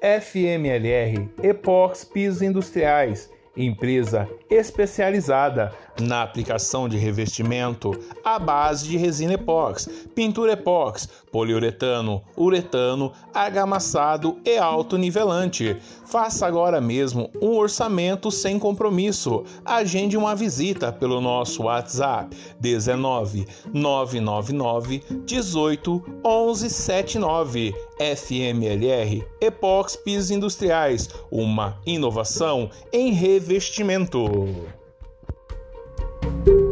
FMLR Epox Pisos Industriais, empresa especializada na aplicação de revestimento à base de resina epóxi, pintura epóxi, poliuretano, uretano, argamassado e autonivelante. Faça agora mesmo um orçamento sem compromisso. Agende uma visita pelo nosso WhatsApp 19 999 18 11 79. FMLR Epox Pisos Industriais, uma inovação em revestimento. thank you